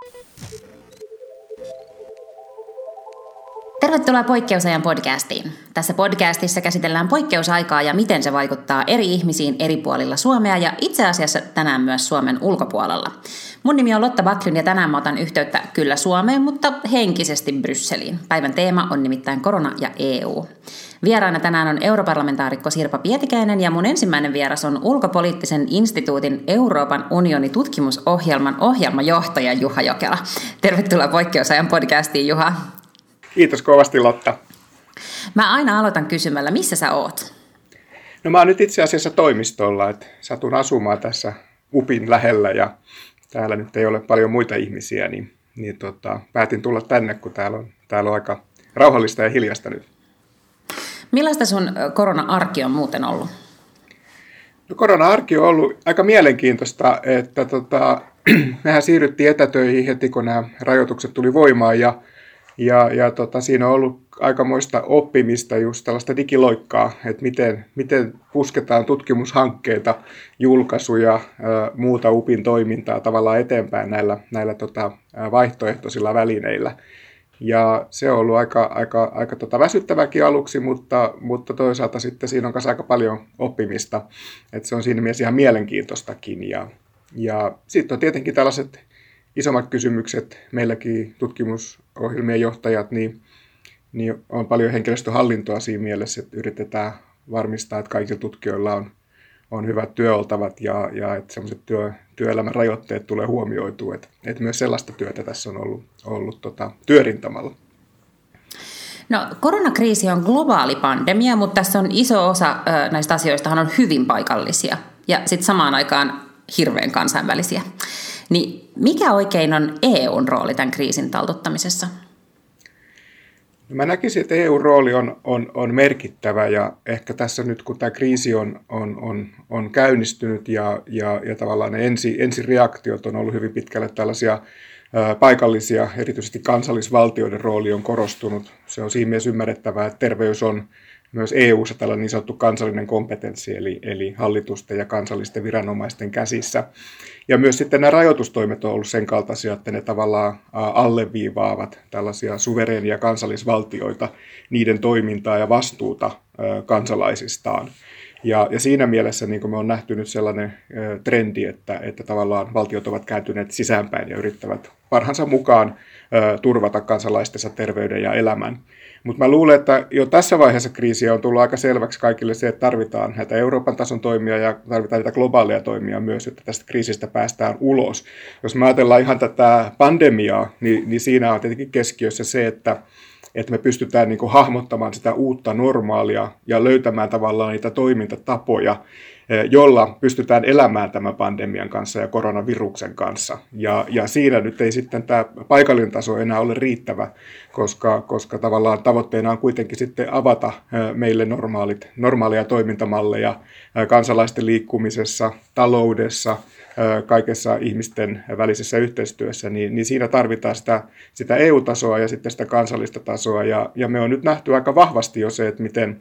Thank you. Tervetuloa Poikkeusajan podcastiin. Tässä podcastissa käsitellään poikkeusaikaa ja miten se vaikuttaa eri ihmisiin eri puolilla Suomea ja itse asiassa tänään myös Suomen ulkopuolella. Mun nimi on Lotta Baklund ja tänään mä otan yhteyttä kyllä Suomeen, mutta henkisesti Brysseliin. Päivän teema on nimittäin korona ja EU. Vieraana tänään on europarlamentaarikko Sirpa Pietikäinen ja mun ensimmäinen vieras on ulkopoliittisen instituutin Euroopan unionin tutkimusohjelman ohjelmajohtaja Juha Jokela. Tervetuloa Poikkeusajan podcastiin Juha. Kiitos kovasti Lotta. Mä aina aloitan kysymällä, missä sä oot? No mä oon nyt itse asiassa toimistolla, että satun asumaan tässä UPin lähellä ja täällä nyt ei ole paljon muita ihmisiä, niin, niin tota, päätin tulla tänne, kun täällä on, täällä on aika rauhallista ja hiljasta nyt. Millaista sun korona-arki on muuten ollut? No, korona-arki on ollut aika mielenkiintoista, että tota, mehän siirryttiin etätöihin heti, kun nämä rajoitukset tuli voimaan ja ja, ja tota, siinä on ollut aikamoista oppimista, just tällaista digiloikkaa, että miten, miten pusketaan tutkimushankkeita, julkaisuja, muuta UPin toimintaa tavallaan eteenpäin näillä, näillä tota, vaihtoehtoisilla välineillä. Ja se on ollut aika, aika, aika tota väsyttäväkin aluksi, mutta, mutta toisaalta sitten siinä on myös aika paljon oppimista. että se on siinä mielessä ihan mielenkiintoistakin. Ja, ja sitten on tietenkin tällaiset isommat kysymykset, meilläkin tutkimusohjelmien johtajat, niin, niin on paljon henkilöstöhallintoa siinä mielessä, että yritetään varmistaa, että kaikilla tutkijoilla on, on hyvät työoltavat ja, ja että sellaiset työ, työelämän rajoitteet tulee huomioitua. Että, että myös sellaista työtä tässä on ollut, ollut tota, työrintamalla. No, koronakriisi on globaali pandemia, mutta tässä on iso osa ö, näistä asioista on hyvin paikallisia ja sitten samaan aikaan hirveän kansainvälisiä. Niin mikä oikein on EUn rooli tämän kriisin taltuttamisessa? No mä näkisin, että EU-rooli on, on, on merkittävä ja ehkä tässä nyt kun tämä kriisi on, on, on, on käynnistynyt ja, ja, ja tavallaan ne ensi, ensireaktiot on ollut hyvin pitkälle tällaisia paikallisia, erityisesti kansallisvaltioiden rooli on korostunut. Se on siinä mielessä ymmärrettävää, että terveys on myös EU-ssa tällainen niin sanottu kansallinen kompetenssi, eli, eli hallitusten ja kansallisten viranomaisten käsissä. Ja myös sitten nämä rajoitustoimet on ollut sen kaltaisia, että ne tavallaan alleviivaavat tällaisia suvereenia kansallisvaltioita, niiden toimintaa ja vastuuta kansalaisistaan. Ja, ja siinä mielessä niin me on nähty nyt sellainen trendi, että, että tavallaan valtiot ovat kääntyneet sisäänpäin ja yrittävät parhaansa mukaan turvata kansalaistensa terveyden ja elämän. Mutta mä luulen, että jo tässä vaiheessa kriisiä on tullut aika selväksi kaikille se, että tarvitaan näitä Euroopan tason toimia ja tarvitaan näitä globaaleja toimia myös, että tästä kriisistä päästään ulos. Jos me ajatellaan ihan tätä pandemiaa, niin, niin siinä on tietenkin keskiössä se, että että me pystytään niin kuin hahmottamaan sitä uutta normaalia ja löytämään tavallaan niitä toimintatapoja, jolla pystytään elämään tämän pandemian kanssa ja koronaviruksen kanssa. Ja, ja siinä nyt ei sitten tämä paikallinen taso enää ole riittävä, koska, koska tavallaan tavoitteena on kuitenkin sitten avata eh, meille normaalit, normaalia toimintamalleja eh, kansalaisten liikkumisessa, taloudessa – kaikessa ihmisten välisessä yhteistyössä, niin, niin siinä tarvitaan sitä, sitä EU-tasoa ja sitten sitä kansallista tasoa. Ja, ja me on nyt nähty aika vahvasti jo se, että miten,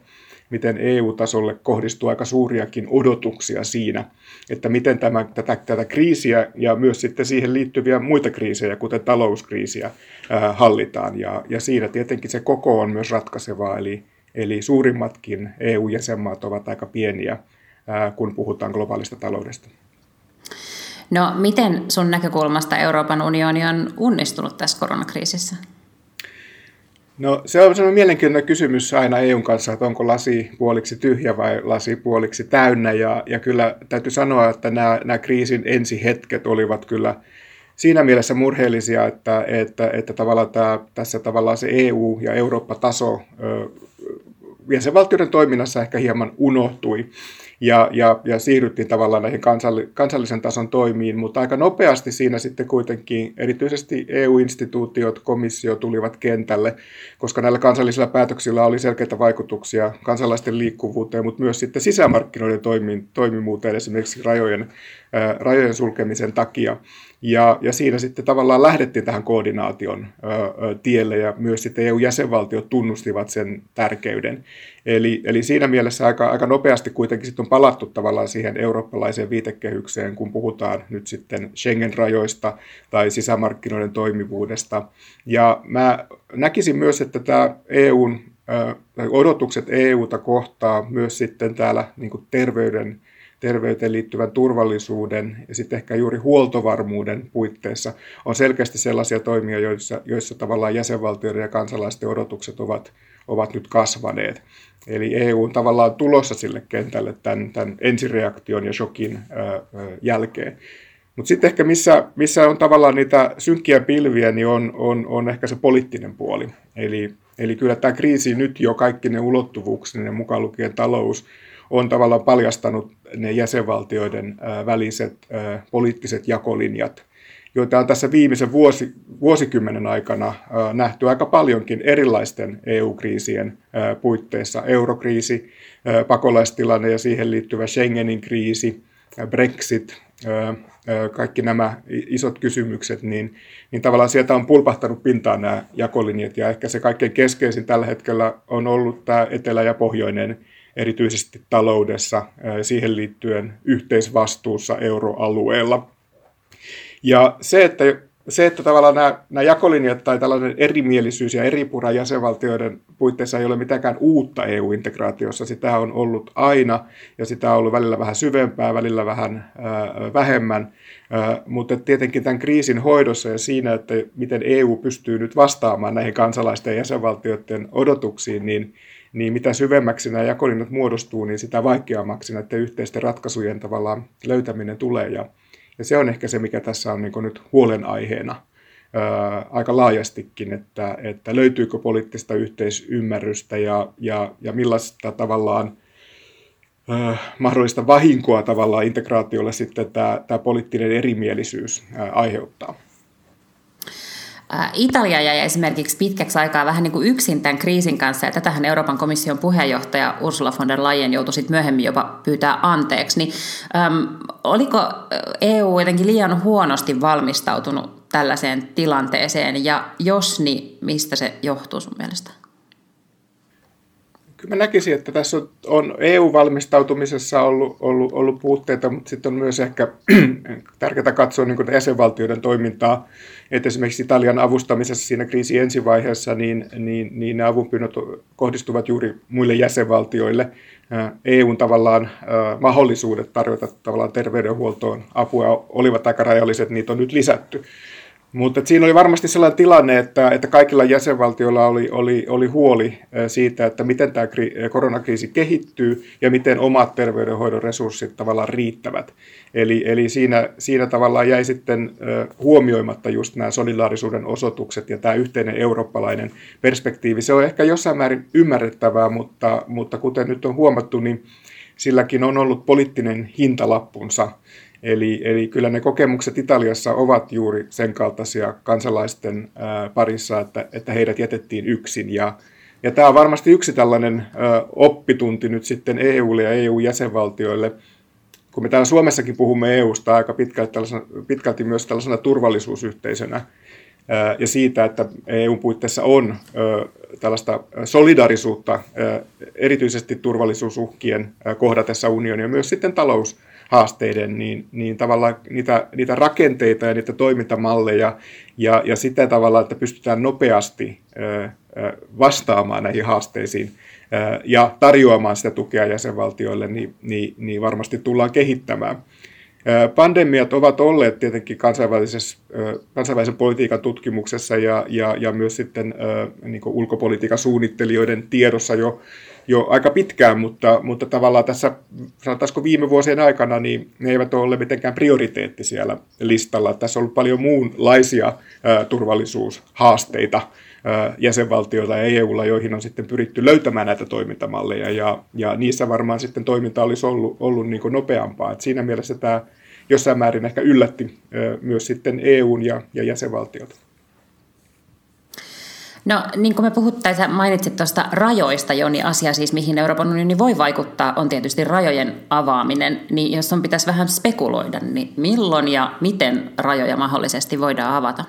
miten EU-tasolle kohdistuu aika suuriakin odotuksia siinä, että miten tämä, tätä, tätä kriisiä ja myös sitten siihen liittyviä muita kriisejä, kuten talouskriisiä, ää, hallitaan. Ja, ja siinä tietenkin se koko on myös ratkaisevaa, eli, eli suurimmatkin EU-jäsenmaat ovat aika pieniä, ää, kun puhutaan globaalista taloudesta. No miten sun näkökulmasta Euroopan unioni on onnistunut tässä koronakriisissä? No se on sellainen mielenkiintoinen kysymys aina EUn kanssa, että onko lasi puoliksi tyhjä vai lasi puoliksi täynnä. Ja, ja kyllä täytyy sanoa, että nämä, nämä kriisin ensihetket olivat kyllä siinä mielessä murheellisia, että, että, että tavallaan tämä, tässä tavallaan se EU- ja Eurooppa-taso jäsenvaltioiden toiminnassa ehkä hieman unohtui ja, ja, ja siirryttiin tavallaan näihin kansalli, kansallisen tason toimiin, mutta aika nopeasti siinä sitten kuitenkin erityisesti EU-instituutiot, komissio tulivat kentälle, koska näillä kansallisilla päätöksillä oli selkeitä vaikutuksia kansalaisten liikkuvuuteen, mutta myös sitten sisämarkkinoiden toimimuuteen esimerkiksi rajojen, ää, rajojen sulkemisen takia. Ja, ja siinä sitten tavallaan lähdettiin tähän koordinaation ö, ö, tielle ja myös sitten EU-jäsenvaltiot tunnustivat sen tärkeyden. Eli, eli siinä mielessä aika, aika nopeasti kuitenkin sitten on palattu tavallaan siihen eurooppalaiseen viitekehykseen, kun puhutaan nyt sitten Schengen-rajoista tai sisämarkkinoiden toimivuudesta. Ja mä näkisin myös, että tämä EUn odotukset EUta kohtaa myös sitten täällä niin terveyden terveyteen liittyvän turvallisuuden ja sitten ehkä juuri huoltovarmuuden puitteissa on selkeästi sellaisia toimia, joissa, joissa tavallaan jäsenvaltioiden ja kansalaisten odotukset ovat, ovat nyt kasvaneet. Eli EU on tavallaan tulossa sille kentälle tämän, tämän ensireaktion ja shokin ää, jälkeen. Mutta sitten ehkä missä, missä on tavallaan niitä synkkiä pilviä, niin on, on, on ehkä se poliittinen puoli. Eli, eli kyllä tämä kriisi nyt jo kaikki ne ulottuvuuksineen, mukaan lukien talous, on tavallaan paljastanut ne jäsenvaltioiden väliset poliittiset jakolinjat, joita on tässä viimeisen vuosi, vuosikymmenen aikana nähty aika paljonkin erilaisten EU-kriisien puitteissa. Eurokriisi, pakolaistilanne ja siihen liittyvä Schengenin kriisi, Brexit, kaikki nämä isot kysymykset, niin, niin tavallaan sieltä on pulpahtanut pintaan nämä jakolinjat. Ja ehkä se kaikkein keskeisin tällä hetkellä on ollut tämä etelä- ja pohjoinen erityisesti taloudessa siihen liittyen yhteisvastuussa euroalueella. Ja se, että, se, että tavallaan nämä, nämä jakolinjat tai tällainen erimielisyys ja eripura jäsenvaltioiden puitteissa ei ole mitenkään uutta EU-integraatiossa, sitä on ollut aina ja sitä on ollut välillä vähän syvempää, välillä vähän ää, vähemmän, ää, mutta tietenkin tämän kriisin hoidossa ja siinä, että miten EU pystyy nyt vastaamaan näihin kansalaisten ja jäsenvaltioiden odotuksiin, niin niin mitä syvemmäksi nämä jakolinnat muodostuu, niin sitä vaikeammaksi näiden yhteisten ratkaisujen tavallaan löytäminen tulee. Ja, ja se on ehkä se, mikä tässä on niin nyt huolenaiheena ää, aika laajastikin, että, että löytyykö poliittista yhteisymmärrystä ja, ja, ja millaista tavallaan mahdollista vahinkoa tavallaan integraatiolle sitten tämä, tämä poliittinen erimielisyys aiheuttaa. Italia jäi esimerkiksi pitkäksi aikaa vähän niin kuin yksin tämän kriisin kanssa, ja tätähän Euroopan komission puheenjohtaja Ursula von der Leyen joutui sitten myöhemmin jopa pyytää anteeksi. Niin, äm, oliko EU jotenkin liian huonosti valmistautunut tällaiseen tilanteeseen, ja jos niin, mistä se johtuu sun mielestä? Kyllä mä näkisin, että tässä on EU-valmistautumisessa ollut, ollut, ollut puutteita, mutta sitten on myös ehkä tärkeää katsoa niin jäsenvaltioiden toimintaa. Että esimerkiksi Italian avustamisessa siinä kriisin ensivaiheessa, niin, niin, niin ne avunpyynnöt kohdistuvat juuri muille jäsenvaltioille. EUn tavallaan mahdollisuudet tarjota tavallaan terveydenhuoltoon apua olivat aika rajalliset, niitä on nyt lisätty. Mutta siinä oli varmasti sellainen tilanne, että, että kaikilla jäsenvaltioilla oli, oli, oli huoli siitä, että miten tämä koronakriisi kehittyy ja miten omat terveydenhoidon resurssit tavallaan riittävät. Eli, eli siinä, siinä tavallaan jäi sitten huomioimatta just nämä solidaarisuuden osoitukset ja tämä yhteinen eurooppalainen perspektiivi. Se on ehkä jossain määrin ymmärrettävää, mutta, mutta kuten nyt on huomattu, niin silläkin on ollut poliittinen hintalappunsa – Eli, eli kyllä ne kokemukset Italiassa ovat juuri sen kaltaisia kansalaisten ää, parissa, että, että heidät jätettiin yksin. Ja, ja tämä on varmasti yksi tällainen ää, oppitunti nyt sitten EUlle ja EU-jäsenvaltioille, kun me täällä Suomessakin puhumme EUsta aika pitkälti, pitkälti myös tällaisena turvallisuusyhteisönä, ja siitä, että EU puitteissa on tällaista solidarisuutta erityisesti turvallisuusuhkien kohdatessa unionia, myös sitten talous, haasteiden, niin, niin tavallaan niitä, niitä rakenteita ja niitä toimintamalleja ja, ja sitä tavalla, että pystytään nopeasti vastaamaan näihin haasteisiin ja tarjoamaan sitä tukea jäsenvaltioille, niin, niin, niin varmasti tullaan kehittämään. Pandemiat ovat olleet tietenkin kansainvälisessä, kansainvälisen politiikan tutkimuksessa ja, ja, ja myös sitten niin ulkopolitiikan suunnittelijoiden tiedossa jo jo aika pitkään, mutta, mutta tavallaan tässä, sanotaanko viime vuosien aikana, niin ne eivät ole mitenkään prioriteetti siellä listalla. Tässä on ollut paljon muunlaisia ää, turvallisuushaasteita ää, jäsenvaltioilla ja EUlla, joihin on sitten pyritty löytämään näitä toimintamalleja, ja, ja niissä varmaan sitten toiminta olisi ollut, ollut niin nopeampaa. Et siinä mielessä tämä jossain määrin ehkä yllätti ää, myös sitten EUn ja, ja jäsenvaltiot. No niin kuin me puhuttaisiin, mainitsit tuosta rajoista jo, niin asia siis, mihin Euroopan unioni voi vaikuttaa, on tietysti rajojen avaaminen. Niin jos on pitäisi vähän spekuloida, niin milloin ja miten rajoja mahdollisesti voidaan avata?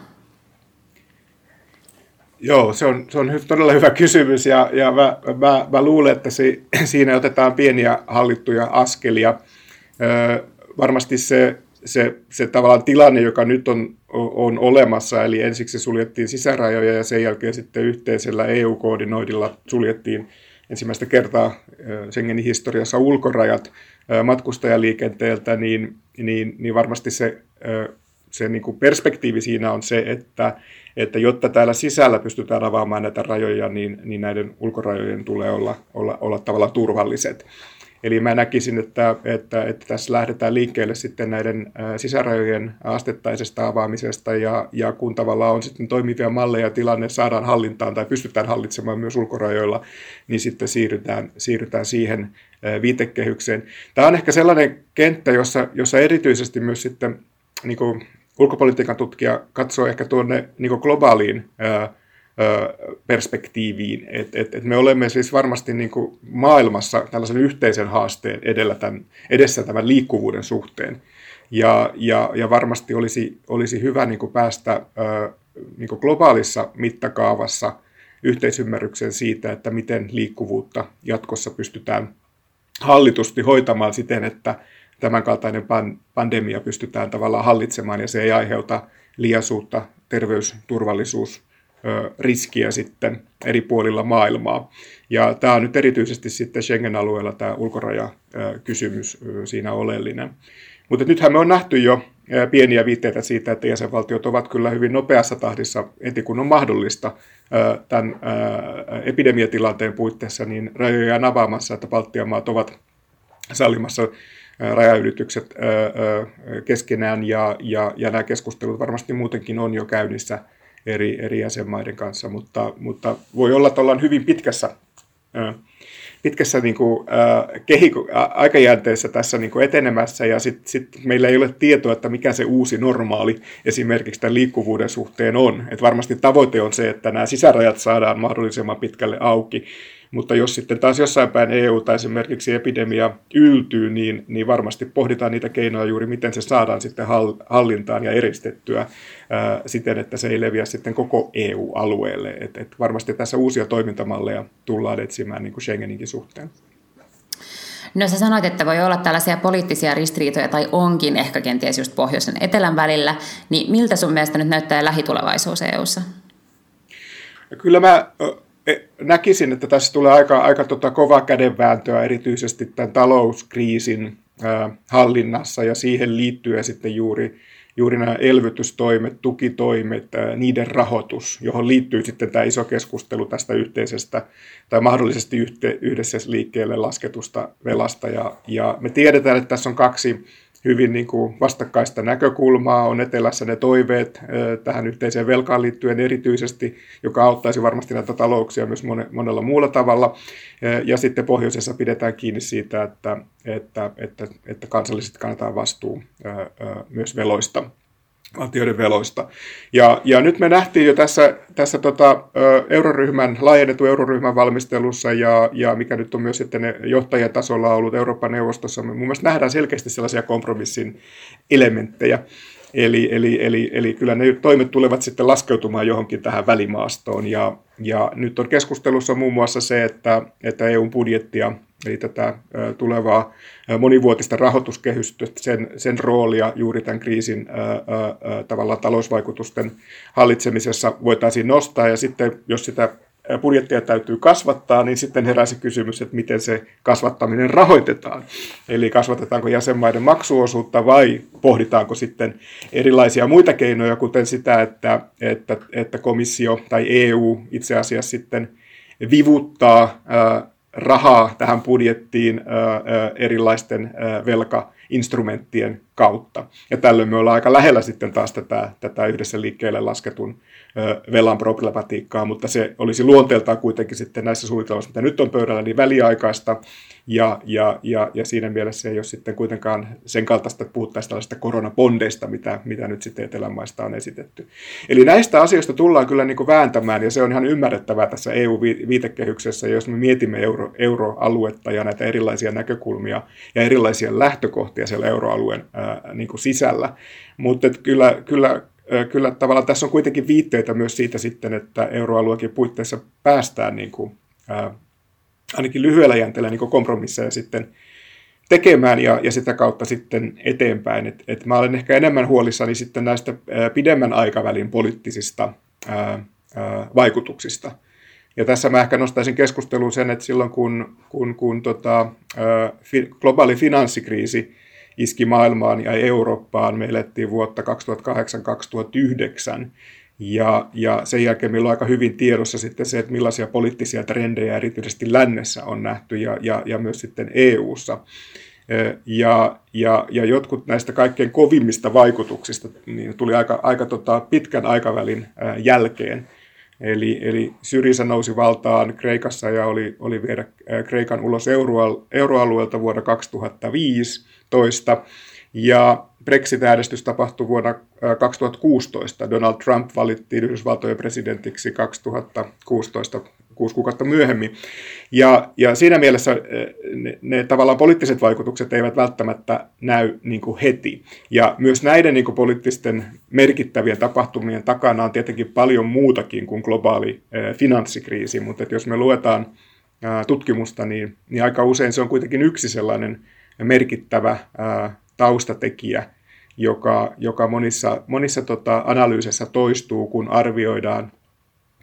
Joo, se on, se on todella hyvä kysymys ja, ja mä, mä, mä luulen, että se, siinä otetaan pieniä hallittuja askelia. Ö, varmasti se, se, se tavallaan tilanne, joka nyt on, on olemassa, eli ensiksi suljettiin sisärajoja ja sen jälkeen sitten yhteisellä EU-koordinoidilla suljettiin ensimmäistä kertaa Schengenin historiassa ulkorajat matkustajaliikenteeltä, niin, niin, niin varmasti se, se niin kuin perspektiivi siinä on se, että, että jotta täällä sisällä pystytään avaamaan näitä rajoja, niin, niin näiden ulkorajojen tulee olla, olla, olla tavallaan turvalliset. Eli mä näkisin, että, että, että tässä lähdetään liikkeelle sitten näiden sisärajojen astettaisesta avaamisesta ja, ja kun tavallaan on sitten toimivia malleja ja tilanne saadaan hallintaan tai pystytään hallitsemaan myös ulkorajoilla, niin sitten siirrytään, siirrytään siihen viitekehykseen. Tämä on ehkä sellainen kenttä, jossa, jossa erityisesti myös sitten niin kuin ulkopolitiikan tutkija katsoo ehkä tuonne niin globaaliin ää, perspektiiviin. Et, et, et me olemme siis varmasti niin kuin maailmassa tällaisen yhteisen haasteen edellä tämän, edessä tämän liikkuvuuden suhteen. Ja, ja, ja varmasti olisi, olisi hyvä niin kuin päästä niin kuin globaalissa mittakaavassa yhteisymmärrykseen siitä, että miten liikkuvuutta jatkossa pystytään hallitusti hoitamaan siten, että tämänkaltainen pandemia pystytään tavallaan hallitsemaan ja se ei aiheuta liiasuutta terveysturvallisuus riskiä sitten eri puolilla maailmaa. Ja tämä on nyt erityisesti sitten Schengen-alueella tämä ulkorajakysymys siinä oleellinen. Mutta nythän me on nähty jo pieniä viitteitä siitä, että jäsenvaltiot ovat kyllä hyvin nopeassa tahdissa, eti kun on mahdollista tämän epidemiatilanteen puitteissa, niin rajoja avaamassa, että Baltian maat ovat sallimassa rajaylitykset keskenään ja, ja, ja nämä keskustelut varmasti muutenkin on jo käynnissä eri, eri jäsenmaiden kanssa, mutta, mutta voi olla, että ollaan hyvin pitkässä, pitkässä niin kuin, kehiku, aikajänteessä tässä niin kuin etenemässä ja sitten sit meillä ei ole tietoa, että mikä se uusi normaali esimerkiksi tämän liikkuvuuden suhteen on. Et varmasti tavoite on se, että nämä sisärajat saadaan mahdollisimman pitkälle auki mutta jos sitten taas jossain päin EU tai esimerkiksi epidemia yltyy, niin, niin varmasti pohditaan niitä keinoja juuri, miten se saadaan sitten hallintaan ja eristettyä ää, siten, että se ei leviä sitten koko EU-alueelle. Et, et varmasti tässä uusia toimintamalleja tullaan etsimään niin kuin Schengeninkin suhteen. No sä sanoit, että voi olla tällaisia poliittisia ristiriitoja tai onkin ehkä kenties just pohjoisen etelän välillä, niin miltä sun mielestä nyt näyttää lähitulevaisuus EU:ssa? Kyllä mä näkisin, että tässä tulee aika, aika tota kova kädenvääntöä erityisesti tämän talouskriisin hallinnassa ja siihen liittyen sitten juuri, juuri nämä elvytystoimet, tukitoimet, niiden rahoitus, johon liittyy sitten tämä iso keskustelu tästä yhteisestä tai mahdollisesti yhdessä liikkeelle lasketusta velasta. Ja, ja me tiedetään, että tässä on kaksi hyvin niin kuin vastakkaista näkökulmaa. On etelässä ne toiveet tähän yhteiseen velkaan liittyen erityisesti, joka auttaisi varmasti näitä talouksia myös monella muulla tavalla. Ja sitten pohjoisessa pidetään kiinni siitä, että, että, että, että kansalliset kannetaan vastuu myös veloista valtioiden veloista. Ja, ja nyt me nähtiin jo tässä, tässä tota, euroryhmän, laajennettu euroryhmän valmistelussa ja, ja mikä nyt on myös sitten johtajien tasolla ollut Euroopan neuvostossa, me mun mielestä nähdään selkeästi sellaisia kompromissin elementtejä. Eli, eli, eli, eli kyllä ne toimet tulevat sitten laskeutumaan johonkin tähän välimaastoon. Ja, ja nyt on keskustelussa muun muassa se, että, että EUn budjettia eli tätä tulevaa monivuotista rahoituskehystä, sen, sen roolia juuri tämän kriisin tavallaan talousvaikutusten hallitsemisessa voitaisiin nostaa, ja sitten jos sitä budjettia täytyy kasvattaa, niin sitten herää se kysymys, että miten se kasvattaminen rahoitetaan. Eli kasvatetaanko jäsenmaiden maksuosuutta vai pohditaanko sitten erilaisia muita keinoja, kuten sitä, että, että, että komissio tai EU itse asiassa sitten vivuttaa rahaa tähän budjettiin erilaisten velkainstrumenttien kautta. Ja tällöin me ollaan aika lähellä sitten taas tätä, tätä yhdessä liikkeelle lasketun velan problematiikkaa, mutta se olisi luonteeltaan kuitenkin sitten näissä suunnitelmissa, mitä nyt on pöydällä, niin väliaikaista, ja, ja, ja, ja siinä mielessä ei ole sitten kuitenkaan sen kaltaista, että puhuttaisiin tällaista koronabondeista, mitä, mitä nyt sitten Etelämaista on esitetty. Eli näistä asioista tullaan kyllä niin kuin vääntämään, ja se on ihan ymmärrettävää tässä EU-viitekehyksessä, jos me mietimme euro, euroaluetta ja näitä erilaisia näkökulmia ja erilaisia lähtökohtia siellä euroalueen ää, niin kuin sisällä. Mutta kyllä, kyllä kyllä tavallaan tässä on kuitenkin viitteitä myös siitä sitten, että euroalueekin puitteissa päästään niin kuin, ää, ainakin lyhyellä jänteellä niin kompromisseja sitten tekemään ja, ja sitä kautta sitten eteenpäin. Et, et mä olen ehkä enemmän huolissani sitten näistä pidemmän aikavälin poliittisista ää, ää, vaikutuksista. Ja tässä mä ehkä nostaisin keskusteluun sen, että silloin kun, kun, kun tota, ää, fi, globaali finanssikriisi iski maailmaan ja Eurooppaan, me elettiin vuotta 2008-2009, ja, ja sen jälkeen meillä on aika hyvin tiedossa sitten se, että millaisia poliittisia trendejä erityisesti lännessä on nähty ja, ja, ja myös sitten EU:ssa. Ja, ja, ja jotkut näistä kaikkein kovimmista vaikutuksista niin tuli aika, aika tota pitkän aikavälin jälkeen. Eli, eli Syriza nousi valtaan Kreikassa ja oli, oli viedä Kreikan ulos euroalueelta vuonna 2015. Ja Brexit-äänestys tapahtui vuonna 2016. Donald Trump valittiin Yhdysvaltojen presidentiksi 2016 kuusi kuukautta myöhemmin. Ja, ja siinä mielessä ne, ne tavallaan poliittiset vaikutukset eivät välttämättä näy niin kuin heti. Ja myös näiden niin kuin poliittisten merkittävien tapahtumien takana on tietenkin paljon muutakin kuin globaali eh, finanssikriisi, mutta että jos me luetaan tutkimusta, niin, niin aika usein se on kuitenkin yksi sellainen merkittävä taustatekijä, joka, joka monissa, monissa tota, analyyseissa toistuu, kun arvioidaan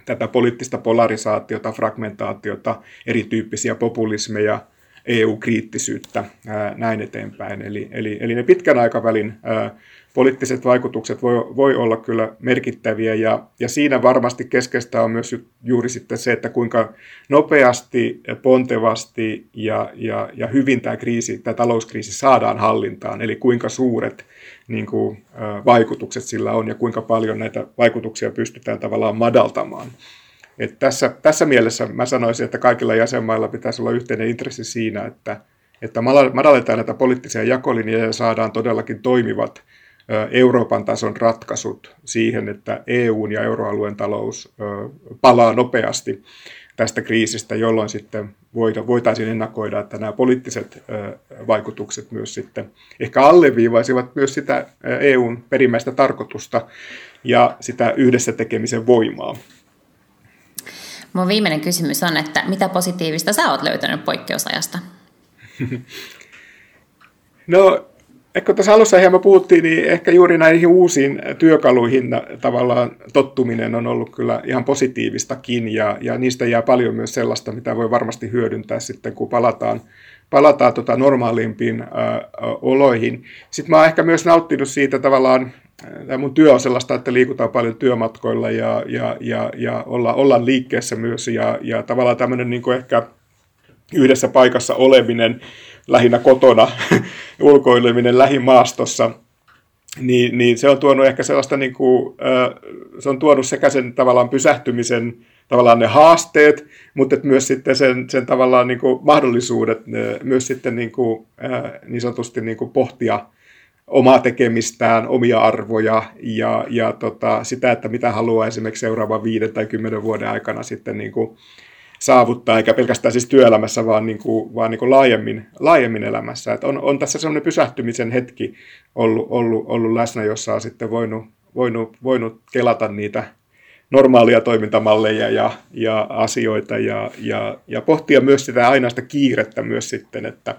tätä poliittista polarisaatiota, fragmentaatiota, erityyppisiä populismeja, EU-kriittisyyttä, ää, näin eteenpäin. Eli, eli, eli ne pitkän aikavälin ää, poliittiset vaikutukset voi, voi olla kyllä merkittäviä ja, ja siinä varmasti keskeistä on myös juuri sitten se, että kuinka nopeasti, pontevasti ja, ja, ja hyvin tämä kriisi, tämä talouskriisi saadaan hallintaan, eli kuinka suuret niin kuin, vaikutukset sillä on ja kuinka paljon näitä vaikutuksia pystytään tavallaan madaltamaan. Et tässä, tässä mielessä mä sanoisin, että kaikilla jäsenmailla pitäisi olla yhteinen intressi siinä, että, että madalletaan näitä poliittisia jakolinjoja ja saadaan todellakin toimivat Euroopan tason ratkaisut siihen, että EUn ja euroalueen talous palaa nopeasti tästä kriisistä, jolloin sitten voitaisiin ennakoida, että nämä poliittiset vaikutukset myös sitten ehkä alleviivaisivat myös sitä EUn perimmäistä tarkoitusta ja sitä yhdessä tekemisen voimaa. Mun viimeinen kysymys on, että mitä positiivista sä oot löytänyt poikkeusajasta? no Ehkä tuossa alussa hieman puhuttiin, niin ehkä juuri näihin uusiin työkaluihin tavallaan tottuminen on ollut kyllä ihan positiivistakin ja, ja niistä jää paljon myös sellaista, mitä voi varmasti hyödyntää sitten, kun palataan, palataan tota normaalimpiin ä, oloihin. Sitten mä oon ehkä myös nauttinut siitä tavallaan, tämä mun työ on sellaista, että liikutaan paljon työmatkoilla ja, ja, ja, ja olla, ollaan liikkeessä myös ja, ja tavallaan tämmöinen niin ehkä yhdessä paikassa oleminen lähinnä kotona ulkoileminen lähimaastossa, niin, niin se on tuonut ehkä sellaista, niin kuin, se on tuonut sekä sen tavallaan pysähtymisen, tavallaan ne haasteet, mutta myös sitten sen, sen tavallaan niin kuin mahdollisuudet myös sitten niin, kuin, niin sanotusti niin kuin pohtia omaa tekemistään, omia arvoja ja, ja tota, sitä, että mitä haluaa esimerkiksi seuraavan viiden tai kymmenen vuoden aikana sitten niin kuin, saavuttaa, eikä pelkästään siis työelämässä, vaan, niin kuin, vaan niin kuin laajemmin, laajemmin elämässä. Et on, on tässä sellainen pysähtymisen hetki ollut, ollut, ollut läsnä, jossa on sitten voinut, voinut, voinut kelata niitä normaalia toimintamalleja ja, ja asioita ja, ja, ja pohtia myös sitä ainaista kiirettä myös sitten, että,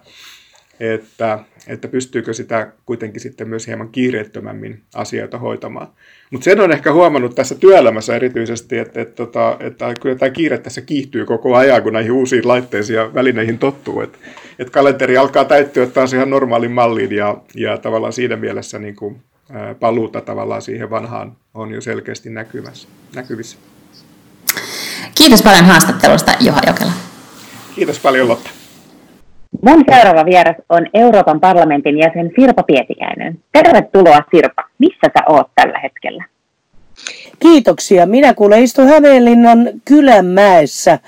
että, että pystyykö sitä kuitenkin sitten myös hieman kiireettömämmin asioita hoitamaan. Mutta sen on ehkä huomannut tässä työelämässä erityisesti, että, että, että, tota, että kyllä tämä kiire tässä kiihtyy koko ajan, kun näihin uusiin laitteisiin ja välineihin tottuu. Että, että kalenteri alkaa täyttyä taas ihan normaalin malliin ja, ja tavallaan siinä mielessä niin kuin, paluuta tavallaan siihen vanhaan on jo selkeästi näkyvissä. näkyvissä. Kiitos paljon haastattelusta Juha Jokela. Kiitos paljon Lotta. Mun seuraava vieras on Euroopan parlamentin jäsen Sirpa Pietikäinen. Tervetuloa Sirpa. Missä sä oot tällä hetkellä? Kiitoksia. Minä kuulen istun Hämeenlinnan Kylänmäessä äh,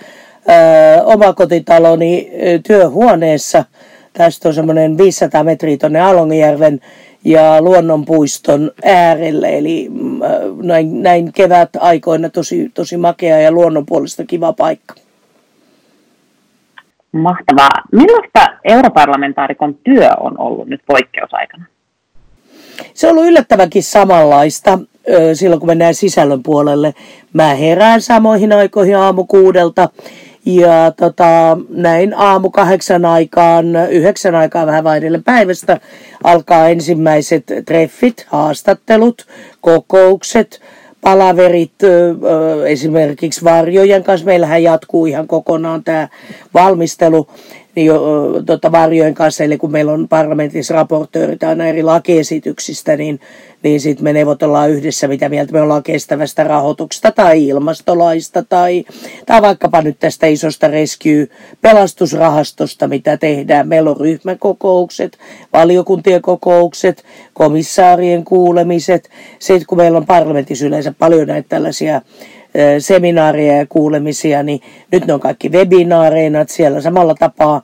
omakotitaloni äh, työhuoneessa. Tästä on semmoinen 500 metriä tuonne Alongijärven ja luonnonpuiston äärelle. Eli äh, näin, näin kevät aikoina tosi, tosi makea ja luonnonpuolista kiva paikka. Mahtavaa. Millaista europarlamentaarikon työ on ollut nyt poikkeusaikana? Se on ollut yllättävänkin samanlaista. silloin kun mennään sisällön puolelle. Mä herään samoihin aikoihin aamu kuudelta ja tota, näin aamu kahdeksan aikaan, yhdeksän aikaa vähän vain päivästä alkaa ensimmäiset treffit, haastattelut, kokoukset, palaverit esimerkiksi varjojen kanssa. Meillähän jatkuu ihan kokonaan tämä valmistelu niin, tota, varjojen kanssa, eli kun meillä on parlamentissa raportöörit aina eri lakiesityksistä, niin, niin sitten me neuvotellaan yhdessä, mitä mieltä me ollaan kestävästä rahoituksesta tai ilmastolaista tai, tai vaikkapa nyt tästä isosta rescue-pelastusrahastosta, mitä tehdään. Meillä on ryhmäkokoukset, valiokuntien kokoukset, komissaarien kuulemiset. Sitten kun meillä on parlamentissa yleensä paljon näitä tällaisia seminaareja ja kuulemisia, niin nyt ne on kaikki webinaareina, että siellä samalla tapaa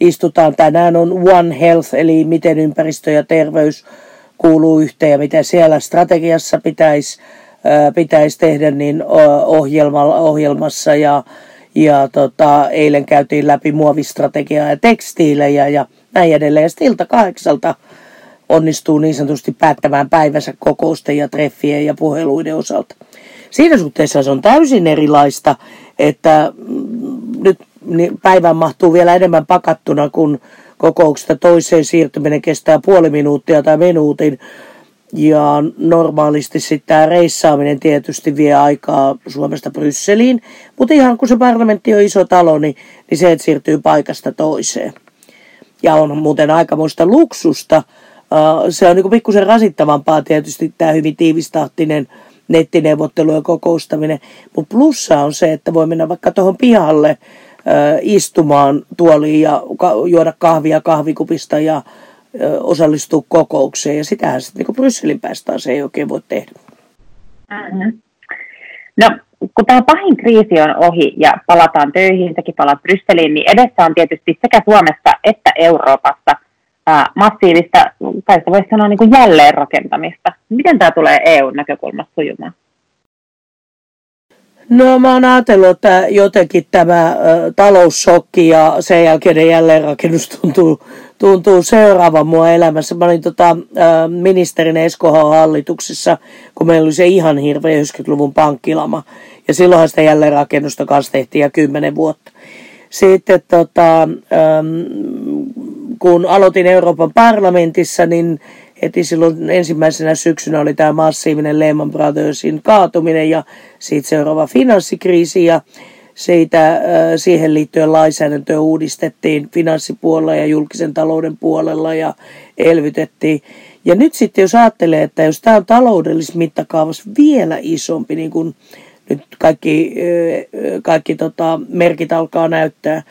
istutaan. Tänään on One Health, eli miten ympäristö ja terveys kuuluu yhteen ja mitä siellä strategiassa pitäisi, pitäisi tehdä niin ohjelmassa ja, ja tota, eilen käytiin läpi muovistrategiaa ja tekstiilejä ja näin edelleen. Ja ilta kahdeksalta onnistuu niin sanotusti päättämään päivänsä kokousten ja treffien ja puheluiden osalta. Siinä suhteessa se on täysin erilaista, että mm, nyt päivän mahtuu vielä enemmän pakattuna, kun kokouksesta toiseen siirtyminen kestää puoli minuuttia tai minuutin. Ja normaalisti sitten tämä reissaaminen tietysti vie aikaa Suomesta Brysseliin, mutta ihan kun se parlamentti on iso talo, niin, niin se, siirtyy paikasta toiseen. Ja on muuten aikamoista luksusta. Se on niin pikkusen rasittavampaa tietysti tämä hyvin tiivistahtinen nettineuvottelu ja kokoustaminen. Mutta plussa on se, että voi mennä vaikka tuohon pihalle istumaan tuoliin ja juoda kahvia kahvikupista ja äh, osallistua kokoukseen. Ja sitähän sitten niin Brysselin päästään se ei oikein voi tehdä. No, kun tämä pahin kriisi on ohi ja palataan töihin, sekin palaat Brysseliin, niin edessä on tietysti sekä Suomessa että Euroopassa – massiivista, tai sitä voisi sanoa niin kuin jälleenrakentamista. Miten tämä tulee EU-näkökulmasta sujumaan? No mä oon ajatellut, että jotenkin tämä taloussokki ja sen jälkeinen jälleenrakennus tuntuu, tuntuu seuraavan mua elämässä. Mä olin tota, ministerin Eskohan hallituksessa, kun meillä oli se ihan hirveä 90-luvun pankkilama. Ja silloinhan sitä jälleenrakennusta kanssa tehtiin ja kymmenen vuotta. Sitten tota, kun aloitin Euroopan parlamentissa, niin heti silloin ensimmäisenä syksynä oli tämä massiivinen Lehman Brothersin kaatuminen ja siitä seuraava finanssikriisi ja siitä, siihen liittyen lainsäädäntöä uudistettiin finanssipuolella ja julkisen talouden puolella ja elvytettiin. Ja nyt sitten jos ajattelee, että jos tämä on taloudellisessa mittakaavassa vielä isompi, niin kuin nyt kaikki, kaikki tota, merkit alkaa näyttää,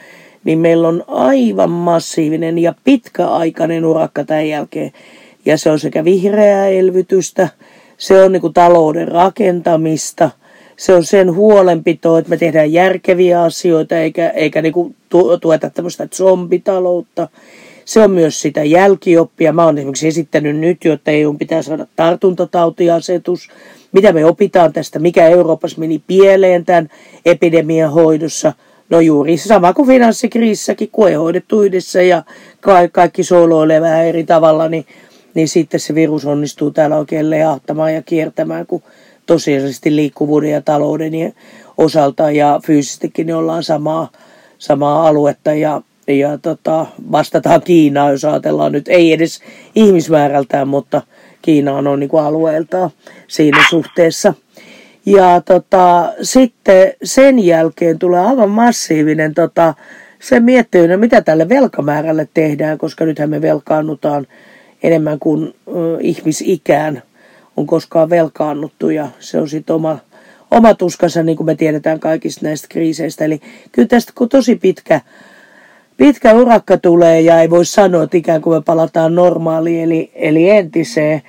niin meillä on aivan massiivinen ja pitkäaikainen urakka tämän jälkeen. Ja se on sekä vihreää elvytystä, se on niin kuin talouden rakentamista, se on sen huolenpitoa, että me tehdään järkeviä asioita eikä, eikä niin kuin tueta tämmöistä zombitaloutta. Se on myös sitä jälkioppia. Mä oon esimerkiksi esittänyt nyt että EU pitää saada tartuntatautiasetus. Mitä me opitaan tästä, mikä Euroopassa meni pieleen tämän epidemian hoidossa – No juuri. Sama kuin finanssikriisissäkin, kun ei hoidettu yhdessä ja kaikki sooloilee vähän eri tavalla, niin, niin sitten se virus onnistuu täällä oikein lehahtamaan ja kiertämään, kun tosiasiallisesti liikkuvuuden ja talouden osalta ja fyysisestikin niin ollaan samaa, samaa aluetta ja, ja tota, vastataan Kiinaa, jos ajatellaan nyt, ei edes ihmismäärältään, mutta Kiina on niin kuin alueeltaan siinä suhteessa – ja tota, sitten sen jälkeen tulee aivan massiivinen tota, se miettii, no mitä tälle velkamäärälle tehdään, koska nythän me velkaannutaan enemmän kuin ö, ihmisikään on koskaan velkaannuttu ja se on sitten oma, oma tuskansa, niin kuin me tiedetään kaikista näistä kriiseistä. Eli kyllä tästä kun tosi pitkä, pitkä urakka tulee ja ei voi sanoa, että ikään kuin me palataan normaaliin eli, eli entiseen,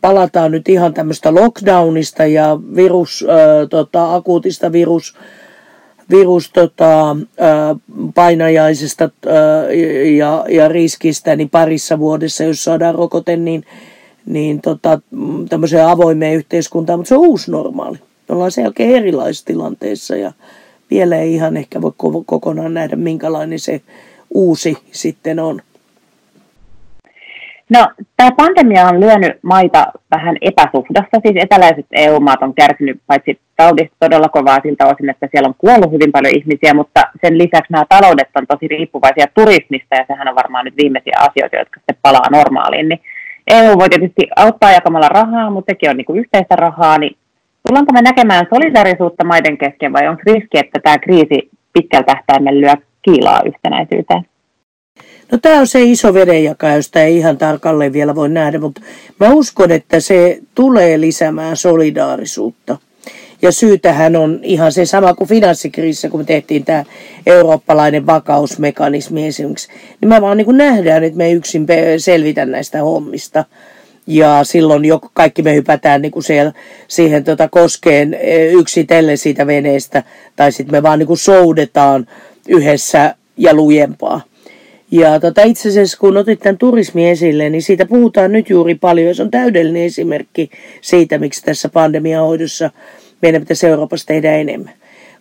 palataan nyt ihan tämmöistä lockdownista ja virus, äh, tota, akuutista virus, virus tota, painajaisesta ja, ja riskistä niin parissa vuodessa, jos saadaan rokote, niin, niin tota, tämmöiseen avoimeen yhteiskuntaan, mutta se on uusi normaali. Me ollaan sen jälkeen erilaisissa tilanteissa ja vielä ei ihan ehkä voi kokonaan nähdä, minkälainen se uusi sitten on. No, tämä pandemia on lyönyt maita vähän epäsuhdassa. Siis eteläiset EU-maat on kärsinyt paitsi taudista todella kovaa siltä osin, että siellä on kuollut hyvin paljon ihmisiä, mutta sen lisäksi nämä taloudet on tosi riippuvaisia turismista, ja sehän on varmaan nyt viimeisiä asioita, jotka sitten palaa normaaliin. Niin EU voi tietysti auttaa jakamalla rahaa, mutta sekin on niin kuin yhteistä rahaa, niin tullaanko me näkemään solidarisuutta maiden kesken vai onko riski, että tämä kriisi pitkällä tähtäimellä lyö kiilaa yhtenäisyyteen? No tämä on se iso vedenjakaja, josta ei ihan tarkalleen vielä voi nähdä, mutta mä uskon, että se tulee lisäämään solidaarisuutta. Ja syytähän on ihan se sama kuin finanssikriisissä, kun me tehtiin tämä eurooppalainen vakausmekanismi esimerkiksi. Niin mä vaan niin nähdään, että me ei yksin selvitä näistä hommista. Ja silloin jo kaikki me hypätään niin kuin siellä, siihen tota koskeen e, yksitellen siitä veneestä. Tai sitten me vaan niin kuin soudetaan yhdessä ja lujempaa. Ja tota, itse asiassa kun otit tämän turismi esille, niin siitä puhutaan nyt juuri paljon. Se on täydellinen esimerkki siitä, miksi tässä pandemiahoidossa meidän pitäisi Euroopassa tehdä enemmän.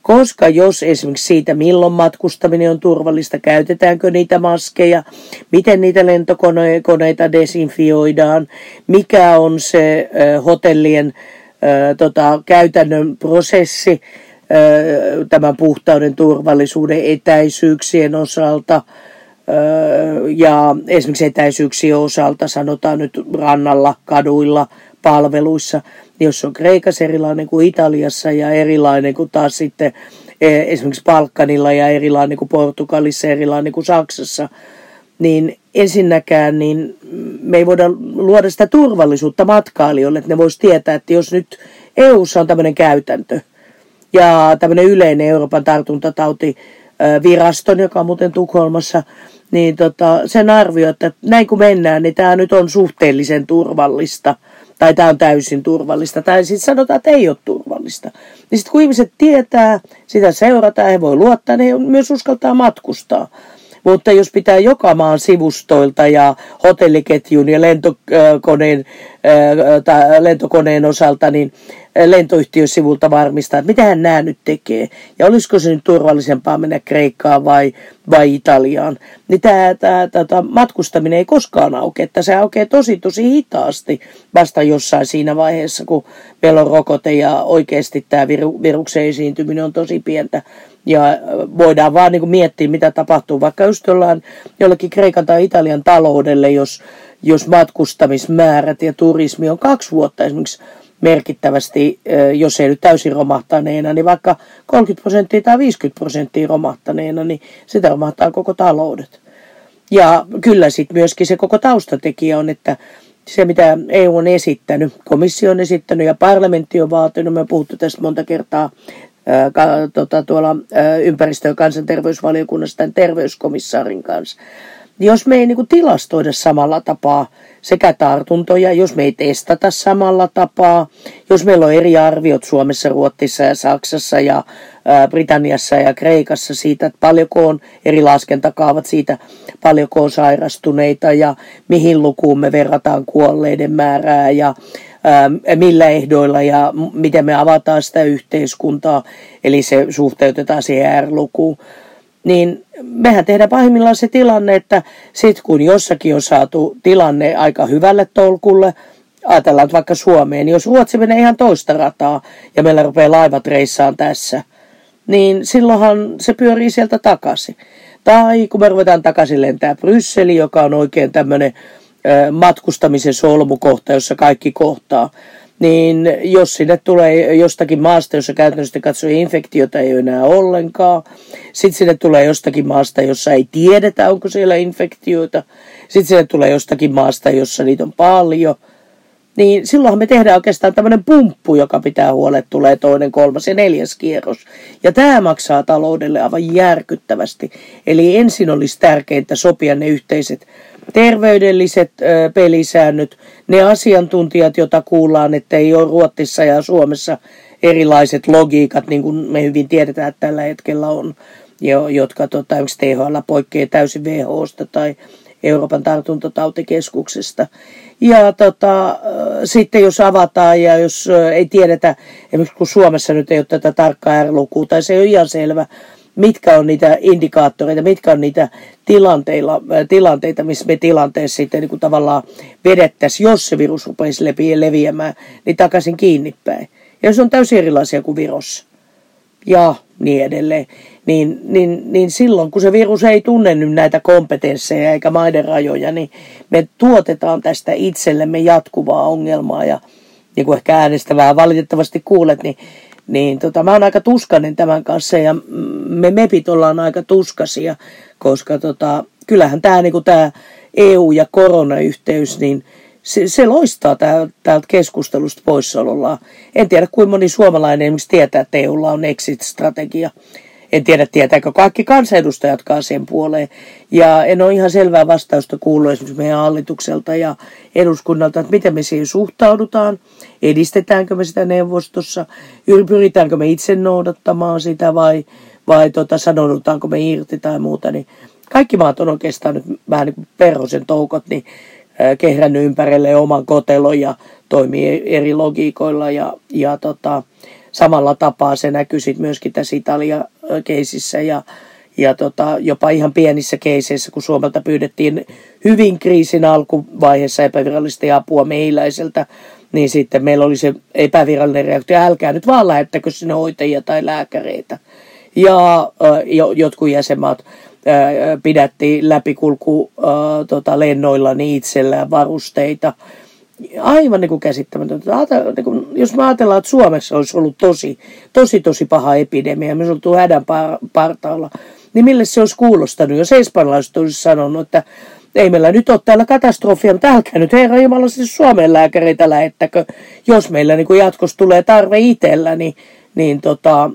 Koska jos esimerkiksi siitä, milloin matkustaminen on turvallista, käytetäänkö niitä maskeja, miten niitä lentokoneita desinfioidaan, mikä on se hotellien tota, käytännön prosessi tämän puhtauden turvallisuuden etäisyyksien osalta – ja esimerkiksi etäisyyksien osalta sanotaan nyt rannalla, kaduilla, palveluissa, niin jos on Kreikassa erilainen kuin Italiassa ja erilainen kuin taas sitten e, esimerkiksi Balkanilla ja erilainen kuin Portugalissa erilainen kuin Saksassa, niin ensinnäkään niin me ei voida luoda sitä turvallisuutta matkailijoille, että ne vois tietää, että jos nyt EU:ssa on tämmöinen käytäntö ja tämmöinen yleinen Euroopan tartuntatauti viraston, joka on muuten Tukholmassa, niin tota, sen arvio, että näin kun mennään, niin tämä nyt on suhteellisen turvallista, tai tämä on täysin turvallista, tai sitten sanotaan, että ei ole turvallista. Niin sitten kun ihmiset tietää, sitä seurataan, he voi luottaa, niin he myös uskaltaa matkustaa. Mutta jos pitää joka maan sivustoilta ja hotelliketjun ja lentokoneen, lentokoneen osalta, niin lentoyhtiön sivulta varmistaa, että mitä nämä nyt tekee. Ja olisiko se nyt turvallisempaa mennä Kreikkaan vai, vai Italiaan. Niin tämä, tämä, tämä matkustaminen ei koskaan auke, että se aukeaa tosi tosi hitaasti vasta jossain siinä vaiheessa, kun meillä on rokote ja oikeasti tämä viru, viruksen esiintyminen on tosi pientä. Ja voidaan vaan niin kuin miettiä, mitä tapahtuu, vaikka just jollain jollekin Kreikan tai Italian taloudelle, jos, jos matkustamismäärät ja turismi on kaksi vuotta esimerkiksi merkittävästi, jos ei nyt täysin romahtaneena, niin vaikka 30 prosenttia tai 50 prosenttia romahtaneena, niin sitä romahtaa koko taloudet. Ja kyllä sitten myöskin se koko taustatekijä on, että se mitä EU on esittänyt, komissio on esittänyt ja parlamentti on vaatinut, me puhuttu tästä monta kertaa ää, tota, tuolla ympäristö- ja kansanterveysvaliokunnassa tämän terveyskomissaarin kanssa. Jos me ei niin kuin, tilastoida samalla tapaa sekä tartuntoja, jos me ei testata samalla tapaa, jos meillä on eri arviot Suomessa, Ruotsissa ja Saksassa ja Britanniassa ja Kreikassa siitä, että paljonko on eri laskentakaavat siitä, paljonko on sairastuneita ja mihin lukuun me verrataan kuolleiden määrää ja millä ehdoilla ja miten me avataan sitä yhteiskuntaa, eli se suhteutetaan siihen R-lukuun niin mehän tehdään pahimmillaan se tilanne, että sitten kun jossakin on saatu tilanne aika hyvälle tolkulle, ajatellaan vaikka Suomeen, niin jos Ruotsi menee ihan toista rataa ja meillä rupeaa laivat reissaan tässä, niin silloinhan se pyörii sieltä takaisin. Tai kun me ruvetaan takaisin lentää Brysseli, joka on oikein tämmöinen matkustamisen solmukohta, jossa kaikki kohtaa, niin jos sinne tulee jostakin maasta, jossa käytännössä katsoo infektiota ei ole enää ollenkaan, sitten sinne tulee jostakin maasta, jossa ei tiedetä, onko siellä infektioita, sitten sinne tulee jostakin maasta, jossa niitä on paljon, niin silloinhan me tehdään oikeastaan tämmöinen pumppu, joka pitää huolet, tulee toinen, kolmas ja neljäs kierros. Ja tämä maksaa taloudelle aivan järkyttävästi. Eli ensin olisi tärkeintä sopia ne yhteiset terveydelliset ö, pelisäännöt, ne asiantuntijat, joita kuullaan, että ei ole Ruotsissa ja Suomessa erilaiset logiikat, niin kuin me hyvin tiedetään, että tällä hetkellä on, jo, jotka tota, THL poikkeaa täysin WHOsta tai Euroopan tartuntatautikeskuksesta. Ja tota, sitten jos avataan ja jos ei tiedetä, esimerkiksi kun Suomessa nyt ei ole tätä tarkkaa R-lukua, tai se ei ole ihan selvä, mitkä on niitä indikaattoreita, mitkä on niitä tilanteilla, tilanteita, missä me tilanteessa sitten niin kuin tavallaan vedettäisiin, jos se virus rupeisi leviämään, niin takaisin kiinni päin. Ja se on täysin erilaisia kuin Virossa. Ja niin edelleen. Niin, niin, niin silloin, kun se virus ei tunne nyt näitä kompetensseja eikä maiden rajoja, niin me tuotetaan tästä itsellemme jatkuvaa ongelmaa. Ja niin kuin ehkä äänestä vähän valitettavasti kuulet, niin, niin tota, mä oon aika tuskainen tämän kanssa ja me mepit ollaan aika tuskasia, koska tota, kyllähän tämä niin tää EU- ja koronayhteys, niin – se, se loistaa täältä keskustelusta poissaolollaan. En tiedä, kuinka moni suomalainen esimerkiksi tietää, että EUlla on exit-strategia. En tiedä, tietääkö kaikki kansanedustajatkaan sen puoleen. Ja en ole ihan selvää vastausta kuullut esimerkiksi meidän hallitukselta ja eduskunnalta, että miten me siihen suhtaudutaan. Edistetäänkö me sitä neuvostossa? Pyritäänkö me itse noudattamaan sitä vai, vai tota, sanoudutaanko me irti tai muuta. Niin kaikki maat on oikeastaan nyt vähän niin kuin perhosen toukot, niin kehrännyt ympärille oman kotelon ja toimii eri logiikoilla ja, ja tota, samalla tapaa se näkyy sitten myöskin tässä Italia-keisissä ja, ja tota, jopa ihan pienissä keiseissä, kun Suomelta pyydettiin hyvin kriisin alkuvaiheessa epävirallista apua mehiläiseltä, niin sitten meillä oli se epävirallinen reaktio, älkää nyt vaan lähettäkö sinne hoitajia tai lääkäreitä. Ja äh, jotkut jäsenmaat pidätti läpikulku tota, lennoilla niin itsellään varusteita. Aivan niin kuin käsittämätöntä. Niin kuin, jos mä ajatellaan, että Suomessa olisi ollut tosi, tosi, tosi paha epidemia, me olisi oltu hädän partaalla, niin mille se olisi kuulostanut, jos espanjalaiset olisi sanonut, että ei meillä nyt ole täällä katastrofia, mutta älkää nyt Herra Jumala siis Suomen lääkäreitä lähettäkö, jos meillä niin kuin jatkossa tulee tarve itsellä, niin niin tota,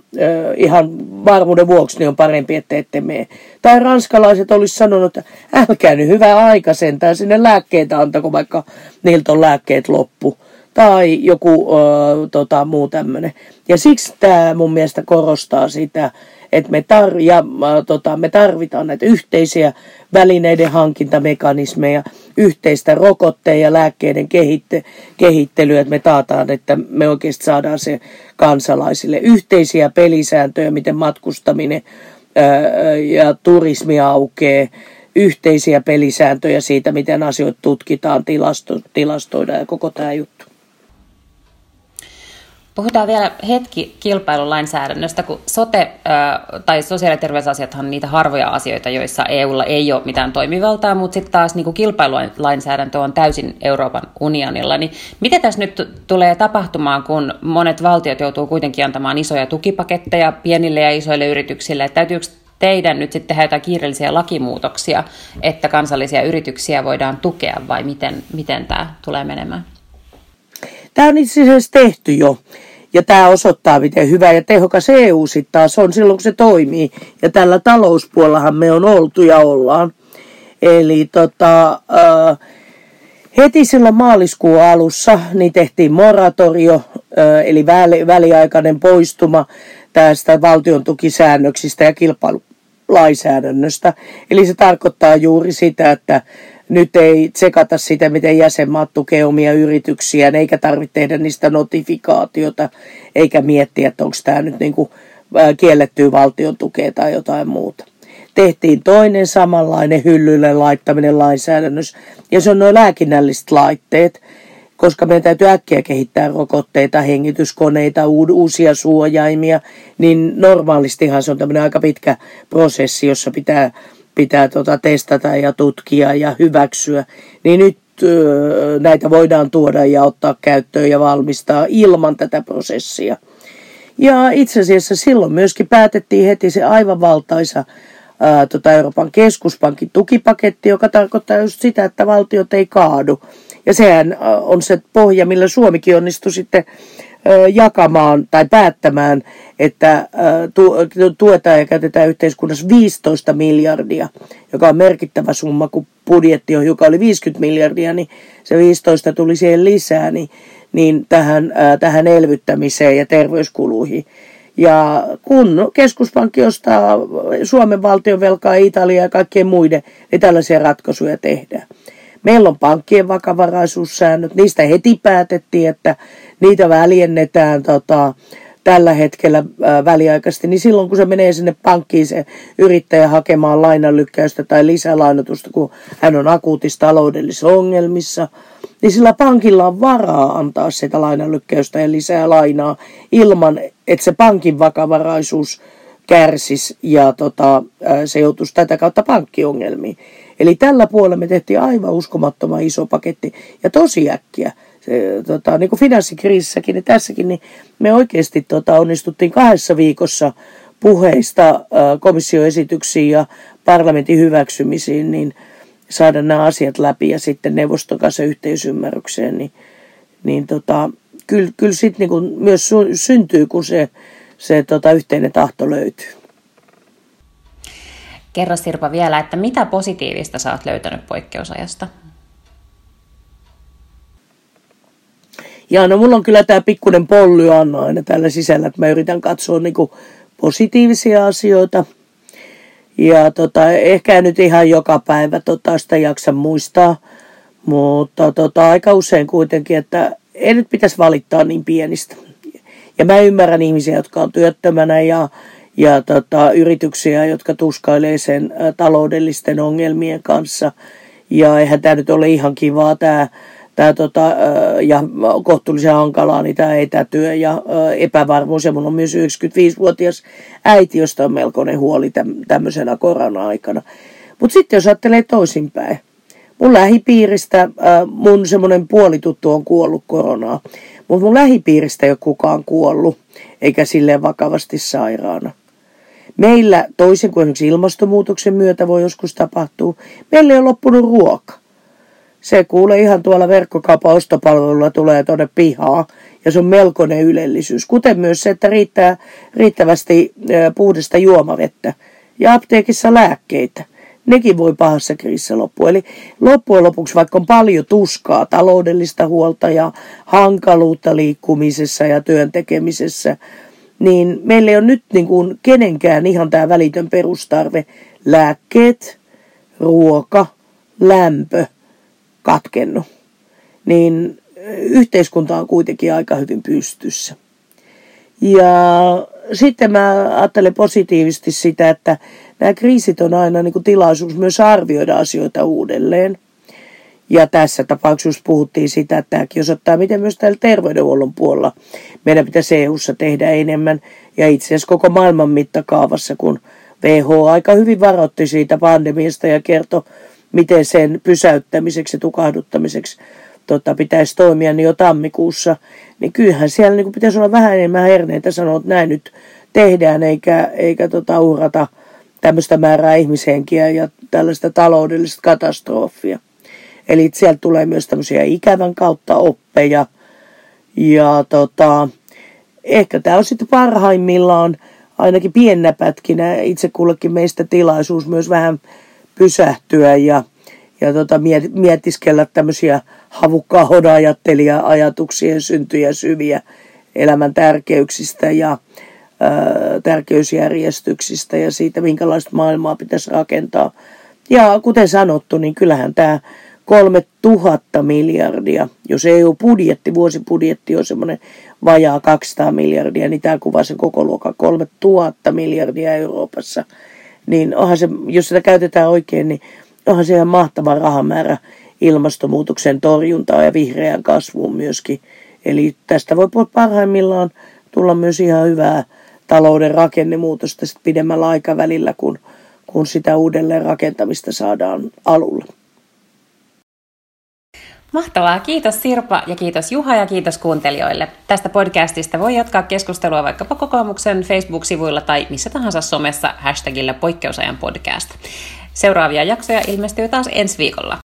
ihan varmuuden vuoksi niin on parempi, että ette mene. Tai ranskalaiset olisi sanonut, että älkää nyt hyvää aika sentään sinne lääkkeitä antako, vaikka niiltä on lääkkeet loppu. Tai joku ö, tota, muu tämmöinen. Ja siksi tämä mun mielestä korostaa sitä, että me, tar- ja, äh, tota, me tarvitaan näitä yhteisiä välineiden hankintamekanismeja, yhteistä rokotteen ja lääkkeiden kehitte- kehittelyä, että me taataan, että me oikeasti saadaan se kansalaisille yhteisiä pelisääntöjä, miten matkustaminen ää, ja turismi aukeaa, yhteisiä pelisääntöjä siitä, miten asioita tutkitaan, tilasto, tilastoidaan ja koko tämä juttu. Puhutaan vielä hetki kilpailulainsäädännöstä, kun sote- tai sosiaali- ja terveysasiathan on niitä harvoja asioita, joissa EUlla ei ole mitään toimivaltaa, mutta sitten taas niin kilpailulainsäädäntö on täysin Euroopan unionilla. Niin mitä tässä nyt tulee tapahtumaan, kun monet valtiot joutuu kuitenkin antamaan isoja tukipaketteja pienille ja isoille yrityksille? Täytyykö teidän nyt sitten tehdä jotain kiireellisiä lakimuutoksia, että kansallisia yrityksiä voidaan tukea vai miten, miten tämä tulee menemään? Tämä on itse asiassa tehty jo. Ja tämä osoittaa, miten hyvä ja tehokas EU sitten taas on silloin, kun se toimii. Ja tällä talouspuolellahan me on oltu ja ollaan. Eli tota, äh, heti silloin maaliskuun alussa niin tehtiin moratorio, äh, eli väli, väliaikainen poistuma tästä valtion tukisäännöksistä ja kilpailulainsäädännöstä. Eli se tarkoittaa juuri sitä, että nyt ei tsekata sitä, miten jäsenmaat tukee omia yrityksiään, eikä tarvitse tehdä niistä notifikaatiota, eikä miettiä, että onko tämä nyt niin kuin kiellettyä valtion tukea tai jotain muuta. Tehtiin toinen samanlainen hyllylle laittaminen lainsäädännössä, ja se on nuo lääkinnälliset laitteet, koska meidän täytyy äkkiä kehittää rokotteita, hengityskoneita, uusia suojaimia, niin normaalistihan se on tämmöinen aika pitkä prosessi, jossa pitää pitää tota testata ja tutkia ja hyväksyä, niin nyt näitä voidaan tuoda ja ottaa käyttöön ja valmistaa ilman tätä prosessia. Ja itse asiassa silloin myöskin päätettiin heti se aivan valtaisa ää, tota Euroopan keskuspankin tukipaketti, joka tarkoittaa just sitä, että valtiot ei kaadu. Ja sehän on se pohja, millä Suomikin onnistui sitten jakamaan tai päättämään, että tuetaan ja käytetään yhteiskunnassa 15 miljardia, joka on merkittävä summa, kun budjetti on, joka oli 50 miljardia, niin se 15 tuli siihen lisää, niin, niin tähän, tähän elvyttämiseen ja terveyskuluihin. Ja kun keskuspankki ostaa Suomen valtion velkaa, Italia ja kaikkien muiden, niin tällaisia ratkaisuja tehdään. Meillä on pankkien vakavaraisuussäännöt, niistä heti päätettiin, että niitä väljennetään tota, tällä hetkellä ää, väliaikaisesti, niin silloin kun se menee sinne pankkiin se yrittäjä hakemaan lainanlykkäystä tai lisälainotusta, kun hän on akuutissa taloudellisissa ongelmissa, niin sillä pankilla on varaa antaa sitä lainanlykkäystä ja lisää lainaa ilman, että se pankin vakavaraisuus kärsis ja tota, se joutuisi tätä kautta pankkiongelmiin. Eli tällä puolella me tehtiin aivan uskomattoman iso paketti ja tosi äkkiä. Se, tota, niin kuin finanssikriisissäkin, niin tässäkin, niin me oikeasti tota, onnistuttiin kahdessa viikossa puheista komissioesityksiin ja parlamentin hyväksymisiin, niin saada nämä asiat läpi ja sitten neuvoston kanssa yhteisymmärrykseen, niin, niin tota, kyllä, kyllä sitten niin myös syntyy, kun se, se tota, yhteinen tahto löytyy. Kerro Sirpa vielä, että mitä positiivista sä oot löytänyt poikkeusajasta? Ja no mulla on kyllä tämä pikkuinen polly Anna aina tällä sisällä, että mä yritän katsoa niinku positiivisia asioita. Ja tota, ehkä nyt ihan joka päivä tota, sitä jaksa muistaa, mutta tota, aika usein kuitenkin, että ei nyt pitäisi valittaa niin pienistä. Ja mä ymmärrän ihmisiä, jotka on työttömänä ja, ja tota, yrityksiä, jotka tuskailee sen ä, taloudellisten ongelmien kanssa. Ja eihän tämä nyt ole ihan kivaa tämä tää, tota, ja kohtuullisen hankalaa niin tämä etätyö ja ä, epävarmuus. Ja mun on myös 95-vuotias äiti, josta on melkoinen huoli täm, tämmöisenä korona-aikana. Mutta sitten jos ajattelee toisinpäin, mun lähipiiristä mun semmoinen puolituttu on kuollut koronaa, mutta mun lähipiiristä ei ole kukaan kuollut, eikä silleen vakavasti sairaana. Meillä, toisin kuin esimerkiksi ilmastonmuutoksen myötä voi joskus tapahtua, meillä ei ole loppunut ruoka. Se kuulee ihan tuolla verkkokaupan ostopalvelulla tulee tuonne pihaa ja se on melkoinen ylellisyys. Kuten myös se, että riittää riittävästi puhdasta juomavettä ja apteekissa lääkkeitä. Nekin voi pahassa kriisissä loppua. Eli loppujen lopuksi, vaikka on paljon tuskaa, taloudellista huolta ja hankaluutta liikkumisessa ja työn tekemisessä, niin meillä ei ole nyt niin kuin kenenkään ihan tämä välitön perustarve. Lääkkeet, ruoka, lämpö katkennut. Niin yhteiskunta on kuitenkin aika hyvin pystyssä. Ja sitten mä ajattelen positiivisesti sitä, että nämä kriisit on aina niin kuin tilaisuus myös arvioida asioita uudelleen. Ja tässä tapauksessa puhuttiin sitä, että tämäkin osoittaa, miten myös täällä terveydenhuollon puolella meidän pitäisi EU-ssa tehdä enemmän. Ja itse asiassa koko maailman mittakaavassa, kun WHO aika hyvin varoitti siitä pandemiasta ja kertoi, miten sen pysäyttämiseksi ja tukahduttamiseksi tota, pitäisi toimia niin jo tammikuussa, niin kyllähän siellä niin pitäisi olla vähän enemmän herneitä sanoa, että näin nyt tehdään, eikä, eikä tota, uhrata tämmöistä määrää ihmishenkiä ja tällaista taloudellista katastrofia. Eli sieltä tulee myös tämmöisiä ikävän kautta oppeja. Ja tota, ehkä tämä on sitten parhaimmillaan ainakin piennä pätkinä itse kullekin meistä tilaisuus myös vähän pysähtyä ja, ja tota, mietiskellä tämmöisiä havukkaa ajatuksien syntyjä syviä elämän tärkeyksistä ja ää, tärkeysjärjestyksistä ja siitä, minkälaista maailmaa pitäisi rakentaa. Ja kuten sanottu, niin kyllähän tämä 3000 miljardia. Jos EU-budjetti, vuosibudjetti on semmoinen vajaa 200 miljardia, niin tämä kuvaa sen koko luokan 3000 miljardia Euroopassa. Niin onhan se, jos sitä käytetään oikein, niin onhan se ihan mahtava rahamäärä ilmastonmuutoksen torjuntaa ja vihreään kasvuun myöskin. Eli tästä voi parhaimmillaan tulla myös ihan hyvää talouden rakennemuutosta pidemmällä aikavälillä, kun, kun sitä uudelleen rakentamista saadaan alulle. Mahtavaa. Kiitos Sirpa ja kiitos Juha ja kiitos kuuntelijoille. Tästä podcastista voi jatkaa keskustelua vaikkapa kokoomuksen Facebook-sivuilla tai missä tahansa somessa hashtagillä poikkeusajan podcast. Seuraavia jaksoja ilmestyy taas ensi viikolla.